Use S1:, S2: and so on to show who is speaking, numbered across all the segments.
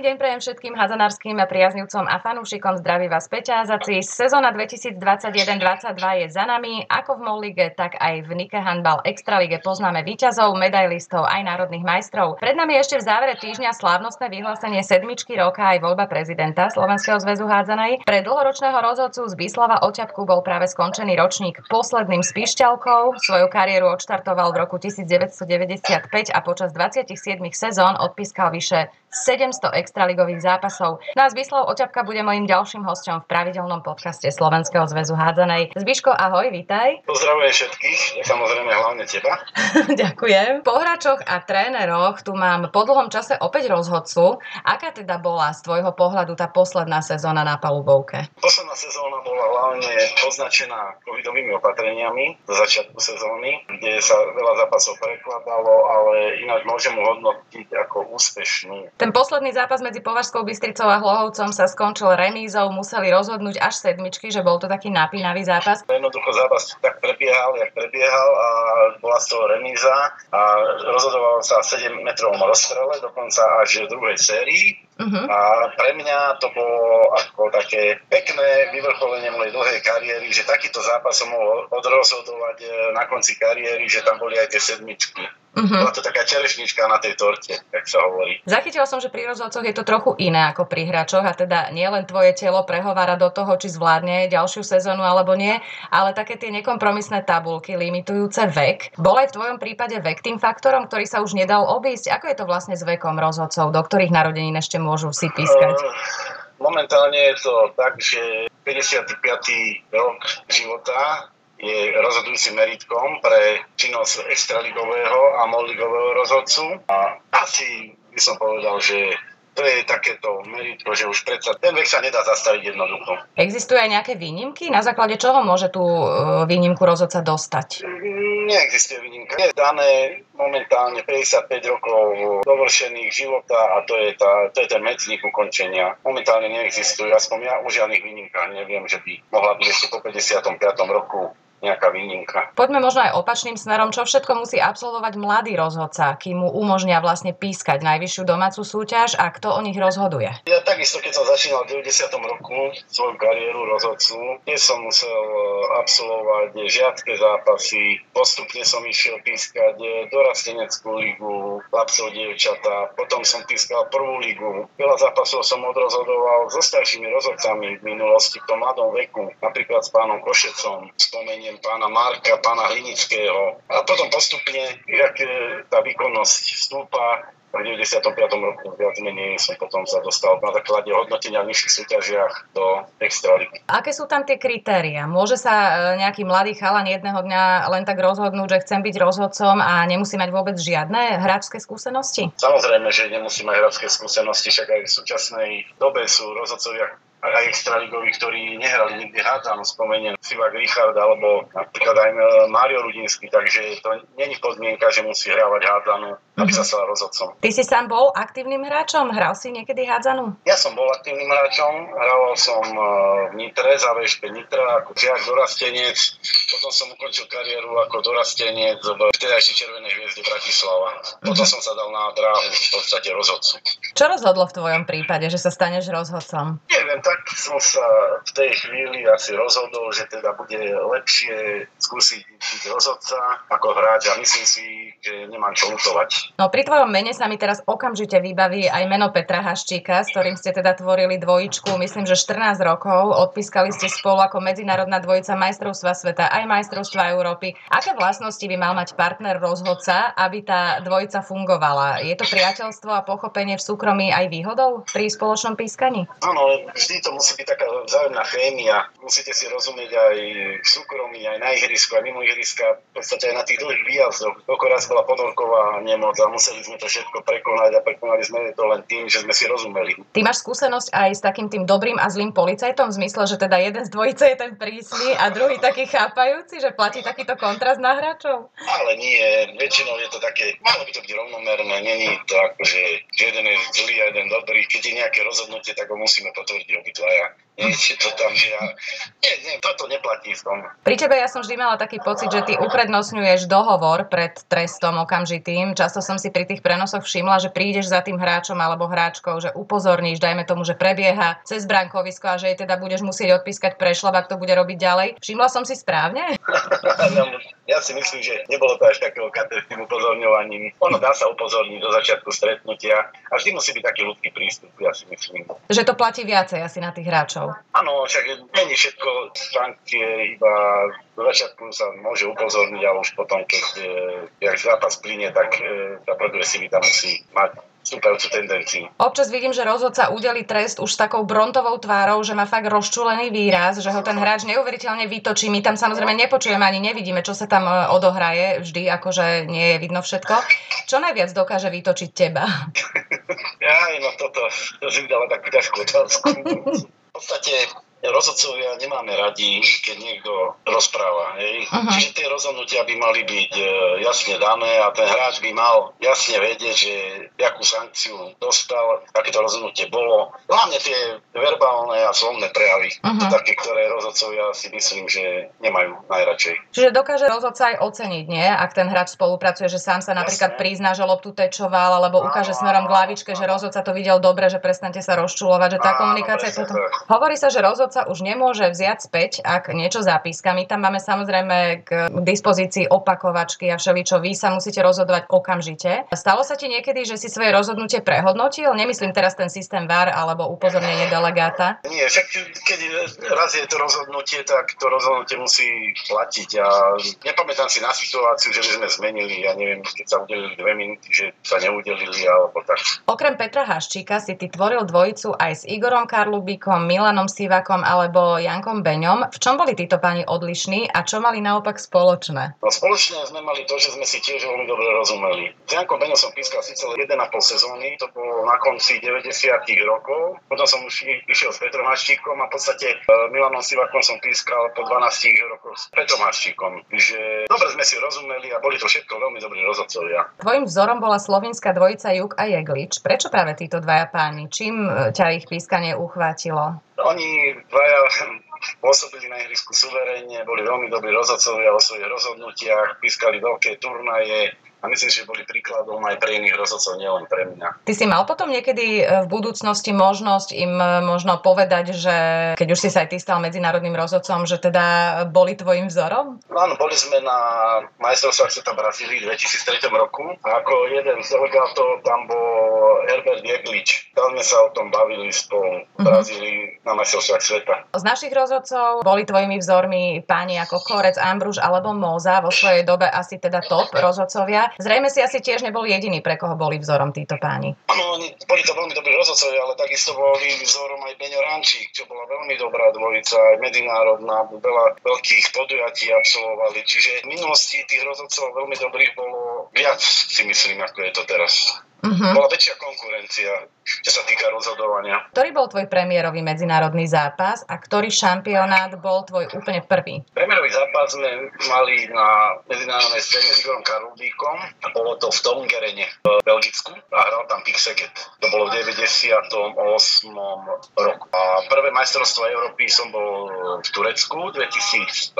S1: Krásny deň prejem všetkým hadzanárským priaznivcom a fanúšikom. Zdraví vás Peťa Azaci. Sezóna 2021-2022 je za nami. Ako v MOL lige, tak aj v Nike Handball Extralige poznáme výťazov, medailistov aj národných majstrov. Pred nami ešte v závere týždňa slávnostné vyhlásenie sedmičky roka aj voľba prezidenta Slovenského zväzu hádzanej. Pre dlhoročného rozhodcu z Bislava Oťapku bol práve skončený ročník posledným s Pišťalkou. Svoju kariéru odštartoval v roku 1995 a počas 27 sezón odpískal vyše 700 extraligových zápasov. Nás Vyslav Oťapka bude mojim ďalším hostom v pravidelnom podcaste Slovenského zväzu hádzanej. Zbiško, ahoj, vítaj.
S2: Pozdravujem všetkých, samozrejme hlavne teba.
S1: Ďakujem. Po hráčoch a tréneroch tu mám po dlhom čase opäť rozhodcu. Aká teda bola z tvojho pohľadu tá posledná sezóna na palubovke?
S2: Posledná sezóna bola hlavne označená covidovými opatreniami do začiatku sezóny, kde sa veľa zápasov prekladalo, ale ináč môžem ho hodnotiť ako úspešný.
S1: Ten posledný zápas medzi Považskou Bystricou a Hlohovcom sa skončil remízou, museli rozhodnúť až sedmičky, že bol to taký napínavý zápas.
S2: Jednoducho zápas tak prebiehal, jak prebiehal a bola z toho remíza a rozhodoval sa 7 metrovom rozstrele, dokonca až v druhej sérii. Uh-huh. A pre mňa to bolo ako také pekné vyvrcholenie mojej dlhej kariéry, že takýto zápas som mohol odrozhodovať e, na konci kariéry, že tam boli aj tie sedmičky. Uh-huh. Bola to taká čerešnička na tej torte, tak sa hovorí.
S1: Zachytila som, že pri rozhodcoch je to trochu iné ako pri hráčoch a teda nie len tvoje telo prehovára do toho, či zvládne ďalšiu sezónu alebo nie, ale také tie nekompromisné tabulky limitujúce vek. Bol aj v tvojom prípade vek tým faktorom, ktorý sa už nedal obísť? Ako je to vlastne s vekom rozhodcov, do ktorých narodenín ešte môžu si pískať? Uh,
S2: momentálne je to tak, že 55. rok života je rozhodujúcim meritkom pre činnosť extraligového a molligového rozhodcu. A asi by som povedal, že to je takéto meritko, že už predsa ten vek sa nedá zastaviť jednoducho.
S1: Existujú aj nejaké výnimky? Na základe čoho môže tú e, výnimku rozhodca dostať?
S2: Neexistuje výnimka. Je dané momentálne 55 rokov dovršených života a to je, tá, to je ten medzník ukončenia. Momentálne neexistujú, aspoň ja o žiadnych výnimkách neviem, že by mohla byť ešte po 55. roku nejaká výnimka.
S1: Poďme možno aj opačným smerom, čo všetko musí absolvovať mladý rozhodca, kým mu umožnia vlastne pískať najvyššiu domácu súťaž a kto o nich rozhoduje?
S2: Ja takisto, keď som začínal v 90. roku svoju kariéru rozhodcu, tiež som musel e, absolvovať žiadke zápasy, postupne som išiel pískať e, dorasteneckú ligu, chlapcov, dievčatá, potom som pískal prvú ligu. Veľa zápasov som odrozhodoval so staršími rozhodcami v minulosti v tom mladom veku, napríklad s pánom Košecom, spomeniem spomeniem pána Marka, pána Hlinického. A potom postupne, jak tá výkonnosť stúpa, v 95. roku viac menej som potom sa dostal na základe hodnotenia v nižších súťažiach do extraligy.
S1: Aké sú tam tie kritéria? Môže sa e, nejaký mladý chalan jedného dňa len tak rozhodnúť, že chcem byť rozhodcom a nemusí mať vôbec žiadne hráčské skúsenosti?
S2: Samozrejme, že nemusí mať hráčské skúsenosti, však aj v súčasnej dobe sú rozhodcovia aj extraligoví, ktorí nehrali nikdy hádzanú, spomeniem Sivak Richard alebo napríklad aj Mario Rudinský, takže to není podmienka, že musí hrávať hádzanú, aby mm-hmm. sa stal rozhodcom.
S1: Ty si sám bol aktívnym hráčom? Hral si niekedy hádzanú?
S2: Ja som bol aktívnym hráčom, hral som e, v Nitre, za VŠP Nitra ako čiak dorastenec, potom som ukončil kariéru ako dorastenec v vtedajšej Červenej hviezde Bratislava. Potom mm-hmm. som sa dal na dráhu v podstate rozhodcu.
S1: Čo rozhodlo v tvojom prípade, že sa staneš rozhodcom?
S2: Neviem, tak som sa v tej chvíli asi rozhodol, že teda bude lepšie skúsiť byť rozhodca ako hráč a myslím si, že nemám čo lutovať.
S1: No pri tvojom mene sa mi teraz okamžite vybaví aj meno Petra Haščíka, s ktorým ste teda tvorili dvojičku, myslím, že 14 rokov. Odpískali ste spolu ako medzinárodná dvojica majstrovstva sveta aj majstrovstva Európy. Aké vlastnosti by mal mať partner rozhodca, aby tá dvojica fungovala? Je to priateľstvo a pochopenie v súkromí aj výhodou pri spoločnom pískaní?
S2: Áno, vždy to musí byť taká vzájomná chémia. Musíte si rozumieť aj v súkromí, aj na ihrisku, aj mimo ihriska, v podstate aj na tých dlhých výjazdoch. Koľko raz bola ponorková nemoc a museli sme to všetko prekonať a prekonali sme to len tým, že sme si rozumeli.
S1: Ty máš skúsenosť aj s takým tým dobrým a zlým policajtom v zmysle, že teda jeden z dvojice je ten prísny a druhý taký chápajúci, že platí takýto kontrast na hráčov?
S2: Ale nie, väčšinou je to také, malo by to byť rovnomerné, není to ako, že jeden je zlý a jeden dobrý. Keď je nejaké rozhodnutie, tak ho musíme potvrdiť obidvaja niečo to tam, že ja... Nie, nie, toto neplatí v tom.
S1: Pri tebe ja som vždy mala taký pocit, že ty uprednostňuješ dohovor pred trestom okamžitým. Často som si pri tých prenosoch všimla, že prídeš za tým hráčom alebo hráčkou, že upozorníš, dajme tomu, že prebieha cez brankovisko a že jej teda budeš musieť odpískať prešlap, ak to bude robiť ďalej. Všimla som si správne?
S2: Ja si myslím, že nebolo to až takého tým upozorňovaním. Ono dá sa upozorniť do začiatku stretnutia a vždy musí byť taký ľudský prístup, ja si myslím.
S1: Že to platí viacej asi na tých hráčov.
S2: Áno, však nie všetko sankcie, iba do začiatku sa môže upozorniť, ale už potom, keď e, jak zápas plyne, tak e, tá progresivita musí mať stúpajúcu tendenciu.
S1: Občas vidím, že rozhodca udeli trest už s takou brontovou tvárou, že má fakt rozčulený výraz, že ho ten hráč neuveriteľne vytočí. My tam samozrejme nepočujeme ani nevidíme, čo sa tam e, odohraje. Vždy akože nie je vidno všetko. Čo najviac dokáže vytočiť teba?
S2: ja, no toto, to si dala takú ťažkú otázku. V podstate rozhodcovia nemáme radi, keď niekto rozpráva. Hej? Uh-huh. Čiže tie rozhodnutia by mali byť e, jasne dané a ten hráč by mal jasne vedieť, že akú sankciu dostal, aké to rozhodnutie bolo. Hlavne tie verbálne a slovné prejavy, uh-huh. to také, ktoré rozhodcovia si myslím, že nemajú najradšej.
S1: Čiže dokáže rozhodca aj oceniť, nie? Ak ten hráč spolupracuje, že sám sa napríklad jasne. prizná, že loptu tečoval, alebo ukáže smerom k lavičke, že rozhodca to videl dobre, že prestante sa rozčulovať, že tá komunikácia je potom... Hovorí sa, že rozhodca sa už nemôže vziať späť, ak niečo zapíska. My tam máme samozrejme k dispozícii opakovačky a všeličo. Vy sa musíte rozhodovať okamžite. Stalo sa ti niekedy, že si svoje rozhodnutie prehodnotil? Nemyslím teraz ten systém VAR alebo upozornenie delegáta.
S2: Nie, však keď raz je to rozhodnutie, tak to rozhodnutie musí platiť. A nepamätám si na situáciu, že by sme zmenili, ja neviem, keď sa udelili dve minúty, že sa neudelili alebo tak.
S1: Okrem Petra Haščíka si ty tvoril dvojicu aj s Igorom Karlubíkom, Milanom Sivakom Štefánom alebo Jankom Beňom. V čom boli títo páni odlišní a čo mali naopak spoločné?
S2: No spoločne sme mali to, že sme si tiež veľmi dobre rozumeli. S Jankom Beňom som pískal síce 1,5 sezóny, to bolo na konci 90 rokov. Potom som už išiel s Petrom Haštíkom a v podstate e, Milanom Sivakom som pískal po 12 rokoch s Petrom Haštíkom. Takže dobre sme si rozumeli a boli to všetko veľmi dobrí rozhodcovia.
S1: Tvojim vzorom bola slovenská dvojica Juk a Jeglič. Prečo práve títo dvaja páni? Čím e, ťa ich pískanie uchvátilo?
S2: Oni dvaja pôsobili na ihrisku suverénne, boli veľmi dobrí rozhodcovia o svojich rozhodnutiach, pískali veľké turnaje, a myslím, že boli príkladom aj pre iných rozhodcov, nielen pre mňa.
S1: Ty si mal potom niekedy e, v budúcnosti možnosť im e, možno povedať, že keď už si sa aj ty stal medzinárodným rozhodcom, že teda boli tvojim vzorom?
S2: No áno, boli sme na majstrovstvách sveta Brazílii v 2003 roku a ako jeden z delegátov tam bol Herbert Jeglič. Tam sme sa o tom bavili spolu v mhm. Brazílii uh-huh. na majstrovstvách sveta.
S1: Z našich rozhodcov boli tvojimi vzormi páni ako Korec, Ambruž alebo Moza, vo svojej dobe asi teda top rozhodcovia. Zrejme si asi tiež nebol jediný, pre koho boli vzorom títo páni.
S2: Áno, boli to veľmi dobrí rozhodcovia, ale takisto boli vzorom aj Beňo Rančík, čo bola veľmi dobrá dvojica, aj medzinárodná, veľa veľkých podujatí absolvovali. Čiže v minulosti tých rozhodcov veľmi dobrých bolo viac, si myslím, ako je to teraz. Uh-huh. Bola väčšia konkurencia čo sa týka rozhodovania.
S1: Ktorý bol tvoj premiérový medzinárodný zápas a ktorý šampionát bol tvoj úplne prvý?
S2: Premiérový zápas sme mali na medzinárodnej scéne s Igorom Karubíkom a bolo to v Tomgerene v Belgicku a hral tam Pixeget. To bolo v 98. roku. A prvé majstrovstvo Európy som bol v Turecku v 2001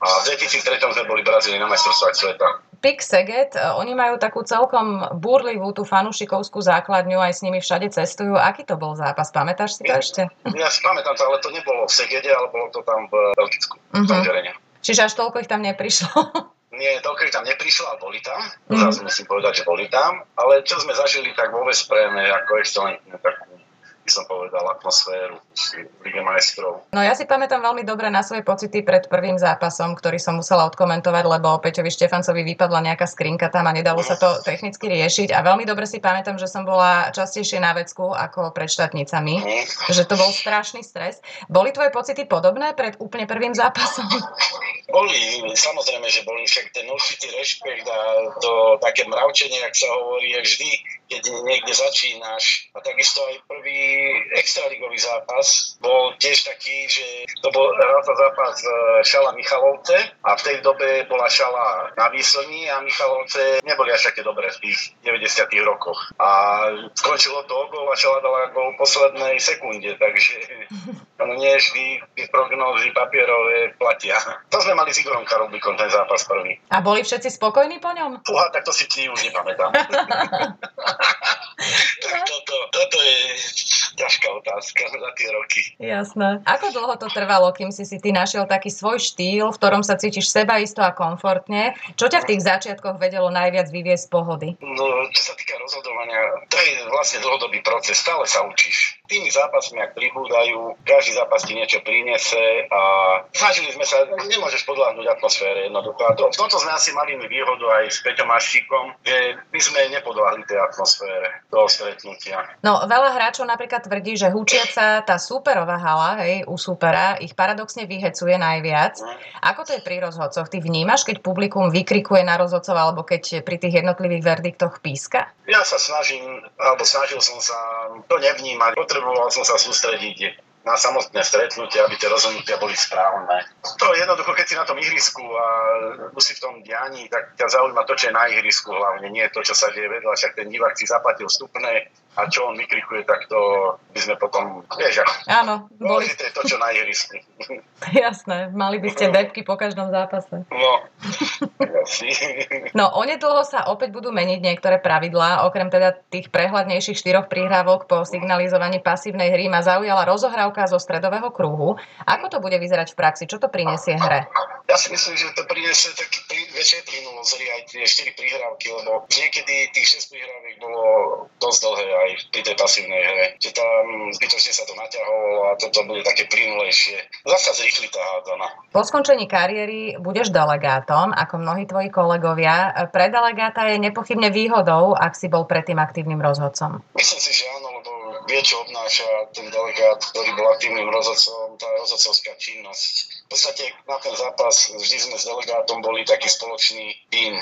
S2: a v 2003 sme boli v Brazílii na majstrovstvách sveta.
S1: Pik Seget, e, oni majú takú celkom búrlivú tú fanušikovskú základňu, aj s nimi všade cestujú. Aký to bol zápas? Pamätáš si to ešte?
S2: Ja si pamätám to, ale to nebolo v Segede, ale bolo to tam v Belgicku, uh-huh. v tom
S1: mhm. Čiže až toľko ich tam neprišlo?
S2: Nie, toľko ich tam neprišlo, ale boli tam. Mm. Zase musím povedať, že boli tam. Ale čo sme zažili, tak vôbec prejme ako excelentne takú by som povedal, atmosféru Lige majstrov.
S1: No ja si pamätám veľmi dobre na svoje pocity pred prvým zápasom, ktorý som musela odkomentovať, lebo Peťovi Štefancovi vypadla nejaká skrinka tam a nedalo sa to technicky riešiť. A veľmi dobre si pamätám, že som bola častejšie na vecku ako pred štátnicami, mm. že to bol strašný stres. Boli tvoje pocity podobné pred úplne prvým zápasom?
S2: Boli, samozrejme, že boli však ten určitý rešpekt a to také mravčenie, ak sa hovorí, je vždy, keď niekde začínaš. A takisto aj prvý extraligový zápas bol tiež taký, že to bol ráta zápas e, Šala Michalovce a v tej dobe bola Šala na výslní a Michalovce neboli až také dobré v tých 90 rokoch. A skončilo to gol a Šala dala gol v poslednej sekunde, takže no nie vždy tie prognózy papierové platia. To sme mali s Igorom Karubikom ten zápas prvý.
S1: A boli všetci spokojní po ňom?
S2: Fúha, tak to si ti už nepamätám. tak toto, toto je ťažká otázka za tie roky.
S1: Jasné. Ako dlho to trvalo, kým si si ty našiel taký svoj štýl, v ktorom sa cítiš seba isto a komfortne? Čo ťa v tých začiatkoch vedelo najviac vyviesť z pohody?
S2: No, čo sa týka rozhodovania, to je vlastne dlhodobý proces, stále sa učíš. Tými zápasmi, ak pribúdajú, každý zápas ti niečo prinese a snažili sme sa, nemôžeš podľahnúť atmosfére jednoducho. A to, v tomto sme asi mali výhodu aj s Peťom Aščíkom, že my sme nepodľahli tej atmosfére toho stretnutia.
S1: No, veľa hráčov napríklad tvrdí, že Hučiaca, tá superová hala, hej, u supera, ich paradoxne vyhecuje najviac. Ako to je pri rozhodcoch? Ty vnímaš, keď publikum vykrikuje na rozhodcov, alebo keď pri tých jednotlivých verdiktoch píska?
S2: Ja sa snažím, alebo snažil som sa to nevnímať. Potreboval som sa sústrediť na samotné stretnutie, aby tie rozhodnutia boli správne. To je jednoducho, keď si na tom ihrisku a musí v tom dianí, tak ťa zaujíma to, čo je na ihrisku hlavne, nie to, čo sa deje vedľa, však ten divák si zaplatil vstupné a čo on vykrikuje, tak to by sme potom, vieš,
S1: Áno, boli...
S2: to je to, čo na ihrisku.
S1: Jasné, mali by ste webky po každom zápase.
S2: No.
S1: No, onedlho sa opäť budú meniť niektoré pravidlá, okrem teda tých prehľadnejších štyroch prihrávok po signalizovaní pasívnej hry ma zaujala rozohrávka zo stredového kruhu. Ako to bude vyzerať v praxi? Čo to prinesie hre?
S2: Ja si myslím, že to prinesie taký prí, väčšie plynulosť aj tie 4 prihrávky, lebo niekedy tých 6 prihrávek bolo dosť dlhé aj pri tej pasívnej hre. Že tam zbytočne sa to naťahovalo a toto bude také plynulejšie. Zasa zrýchli tá hádzana.
S1: Po skončení kariéry budeš delegátom, ako mnohí tvoji kolegovia. Pre delegáta je nepochybne výhodou, ak si bol predtým aktívnym rozhodcom.
S2: Myslím si, že vie, čo obnáša ten delegát, ktorý bol aktívnym rozhodcom, tá rozhodcovská činnosť. V podstate na ten zápas vždy sme s delegátom boli taký spoločný tým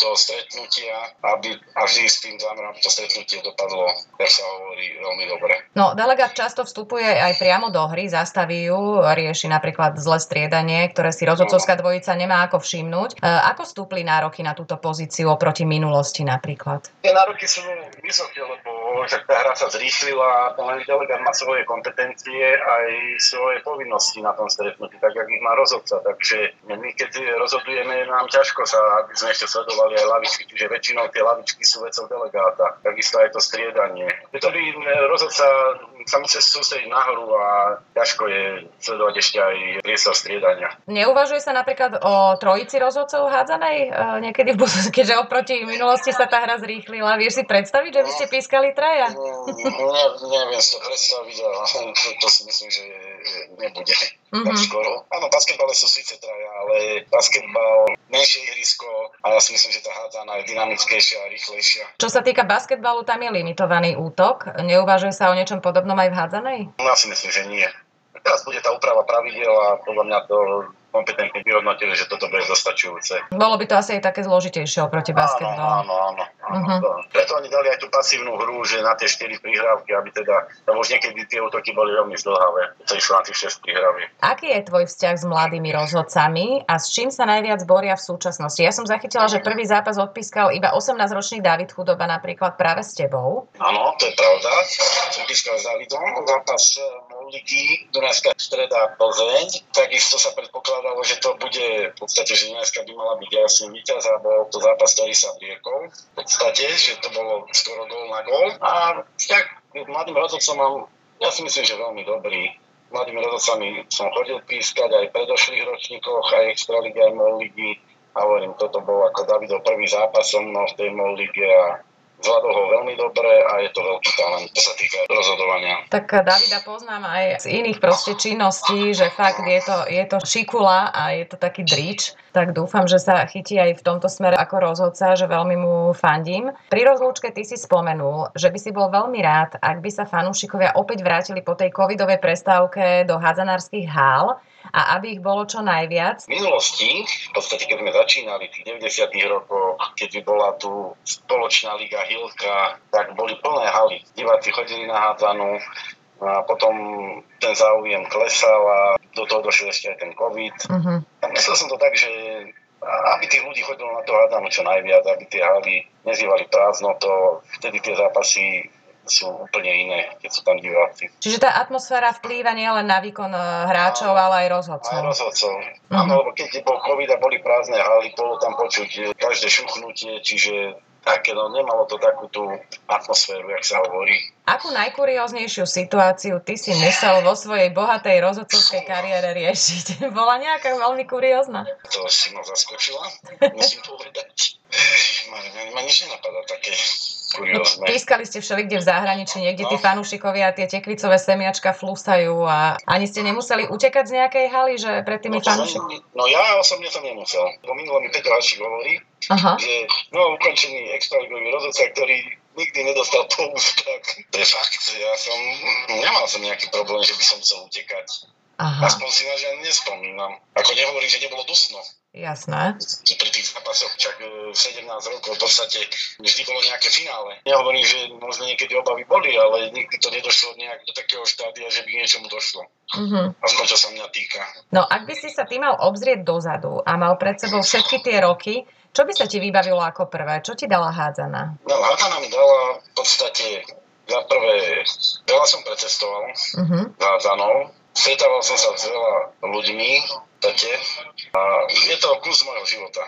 S2: toho stretnutia aby, a vždy s tým zámerom to stretnutie dopadlo, jak sa hovorí, veľmi dobre.
S1: No, delegát často vstupuje aj priamo do hry, zastaví ju, rieši napríklad zlé striedanie, ktoré si rozhodcovská dvojica nemá ako všimnúť. E, ako stúpli nároky na túto pozíciu oproti minulosti napríklad?
S2: Tie nároky sú vysoké, lebo tá hra sa zrýchlila, ten delegát má svoje kompetencie aj svoje povinnosti na tom stretnutí, tak jak ich má rozhodca. Takže my keď rozhodujeme, nám ťažko sa, aby sme ešte sledovali aj lavičky, čiže väčšinou tie lavičky sú vecou delegáta. Takisto aj to striedanie. To by rozhodca sa musí sústrediť nahoru a ťažko je sledovať ešte aj priestor striedania.
S1: Neuvažuje sa napríklad o trojici rozhodcov hádzanej e, niekedy v budúcnosti, keďže oproti minulosti sa tá hra zrýchlila. Vieš si predstaviť, že by ste pískali traja?
S2: Ne, neviem si to predstaviť, ale to, to si myslím, že nebude mm-hmm. tak skoro. Áno, basketbale sú síce traja, ale basketbal menšie ihrisko a ja si myslím, že tá hádzana je dynamickejšia a rýchlejšia.
S1: Čo sa týka basketbalu, tam je limitovaný útok. Neuvažuje sa o niečom podobnom aj v hádzanej?
S2: No, ja si myslím, že nie. Teraz bude tá úprava pravidel a podľa mňa to kompetentne vyhodnotili, že toto bude dostačujúce.
S1: Bolo by to asi aj také zložitejšie oproti basketbalu.
S2: Áno, áno, áno. Uh-huh. Preto oni dali aj tú pasívnu hru, že na tie 4 prihrávky, aby teda, tam už niekedy tie útoky boli veľmi zdlhavé, to išlo na tých 6 prihráviek.
S1: Aký je tvoj vzťah s mladými rozhodcami a s čím sa najviac boria v súčasnosti? Ja som zachytila, že prvý zápas odpískal iba 18-ročný David Chudoba napríklad práve s tebou.
S2: Áno, to je pravda. Som pískal s Davidom. Zápas ligy Dunajská streda Plzeň. Takisto sa predpokladalo, že to bude v podstate, že Dunajská by mala byť jasný víťaz a bol to zápas, ktorý sa vliekol. V podstate, že to bolo skoro gól na gól. A tak mladým rozhodcom mám, ja si myslím, že veľmi dobrý. Mladými rozhodcami som chodil pískať aj v predošlých ročníkoch, aj Extraligy, aj MOL ligy. A hovorím, toto bol ako Davidov prvý zápas so mnou v tej MOL lige a zvládol ho veľmi dobre a je to veľký talent, čo sa týka rozhodovania.
S1: Tak Davida poznám aj z iných proste činností, že fakt je to, je to šikula a je to taký drič, tak dúfam, že sa chytí aj v tomto smere ako rozhodca, že veľmi mu fandím. Pri rozlúčke ty si spomenul, že by si bol veľmi rád, ak by sa fanúšikovia opäť vrátili po tej covidovej prestávke do hádzanárskych hál a aby ich bolo čo najviac.
S2: V minulosti, v podstate keď sme začínali v tých 90 rokoch, keď bola tu spoločná liga Hilka, tak boli plné haly. Diváci chodili na hádzanú, a potom ten záujem klesal a do toho došiel ešte aj ten COVID. Uh-huh. A myslel som to tak, že aby tých ľudí chodilo na to hádzanú čo najviac, aby tie haly nezývali prázdnoto, vtedy tie zápasy sú úplne iné, keď sú tam diváci.
S1: Čiže tá atmosféra vplýva nielen na výkon e, hráčov, ale aj rozhodcov.
S2: Aj rozhodcov. Uh-huh. Áno, lebo keď bol COVID a boli prázdne haly, bolo tam počuť každé šuchnutie, čiže také, no nemalo to takú tú atmosféru, jak sa hovorí.
S1: Akú najkurióznejšiu situáciu ty si musel vo svojej bohatej rozhodcovskej kariére riešiť? Bola nejaká veľmi kuriózna?
S2: To si ma zaskočila, musím povedať. Ma, nič nenapadá také kuriózne.
S1: Pískali ste všelikde v zahraničí, niekde no. tí fanúšikovia tie tekvicové semiačka flusajú a ani ste nemuseli utekať z nejakej haly, že pred tými no, fanúšikmi?
S2: No ja osobne som nemusel. Po minulom mi Peťo Hašik hovorí, Aha. že no ukončený extraligový rozhodca, ktorý nikdy nedostal po ústach. To je fakt, ja som, nemal som nejaký problém, že by som musel utekať. Aha. Aspoň si na žiaľ nespomínam. Ako nehovorím, že nebolo dusno.
S1: Jasné.
S2: Pri tých zápasoch čak 17 e, rokov v podstate vždy bolo nejaké finále. Nehovorím, že možno niekedy obavy boli, ale nikdy to nedošlo nejak do takého štádia, že by niečomu došlo. Uh-huh. Aspoň čo sa mňa týka.
S1: No ak by si sa ty mal obzrieť dozadu a mal pred sebou všetky tie roky, čo by sa ti vybavilo ako prvé? Čo ti dala hádzana?
S2: No, hádzana mi dala v podstate za prvé, veľa som precestoval uh-huh. hádzanou, Stretával som sa s veľa ľuďmi, tate, a je to kus môjho života.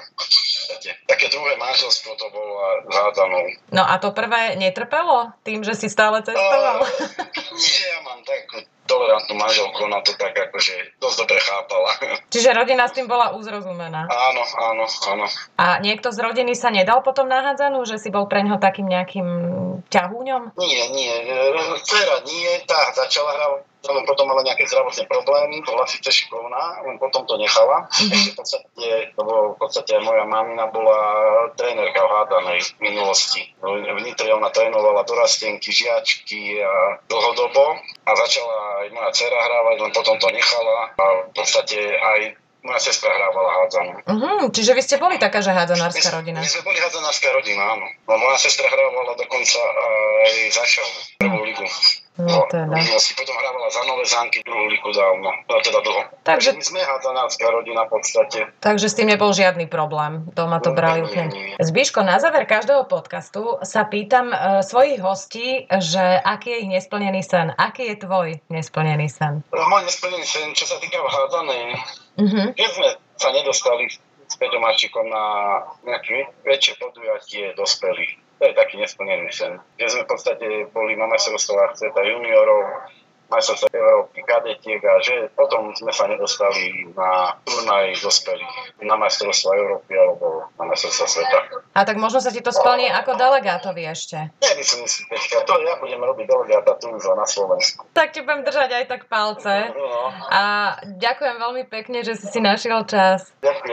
S2: Tate. Také druhé manželstvo to bolo hádanou.
S1: No a to prvé netrpelo tým, že si stále cestoval? Uh,
S2: nie, ja mám takú tolerantnú manželku, ona to tak akože dosť dobre chápala.
S1: Čiže rodina s tým bola uzrozumená?
S2: Áno, áno, áno.
S1: A niekto z rodiny sa nedal potom nahádzanú, že si bol pre ňoho takým nejakým ťahúňom?
S2: Nie, nie. Dcera nie, tá začala hrať len potom mala nejaké zdravotné problémy, bola síce šikovná, len potom to nechala. Mm-hmm. Ešte v podstate, lebo v podstate moja mamina bola trénerka v hádanej minulosti. V Nitre ona trénovala dorastenky, žiačky a dlhodobo a začala aj moja dcera hrávať, len potom to nechala a v podstate aj moja sestra hrávala hádzanú.
S1: Uh-huh, čiže vy ste boli taká, že hádzanárska rodina.
S2: My sme boli hádzanárska rodina, áno. No, moja sestra hrávala dokonca aj za prvú ligu. No, teda. si potom hrávala za Nové zánky druhú liku dávno, no, teda dlho. Takže, Takže my sme hádzanárska rodina v podstate.
S1: Takže s tým nebol žiadny problém. Doma to no, brali úplne. Zbiško, na záver každého podcastu sa pýtam uh, svojich hostí, že aký je ich nesplnený sen. Aký je tvoj nesplnený sen?
S2: No, môj nesplnený sen, čo sa týka hádzanej, uh-huh. keď sme sa nedostali s Peťom na nejaké väčšie podujatie dospelých to je taký nesplnený sen. Kde sme v podstate boli na majstrovstvách sveta juniorov, majstrovstvá Európy kadetiek a že potom sme sa nedostali na turnaj dospelých, na majstrovstvá Európy alebo na majstrovstvá sveta.
S1: A tak možno sa ti to splní ako delegátovi ešte.
S2: Nemyslím si, Peťka, to ja budem robiť delegáta tu už na Slovensku.
S1: Tak ti budem držať aj tak palce. No. A ďakujem veľmi pekne, že si si našiel čas.
S2: Ďakujem.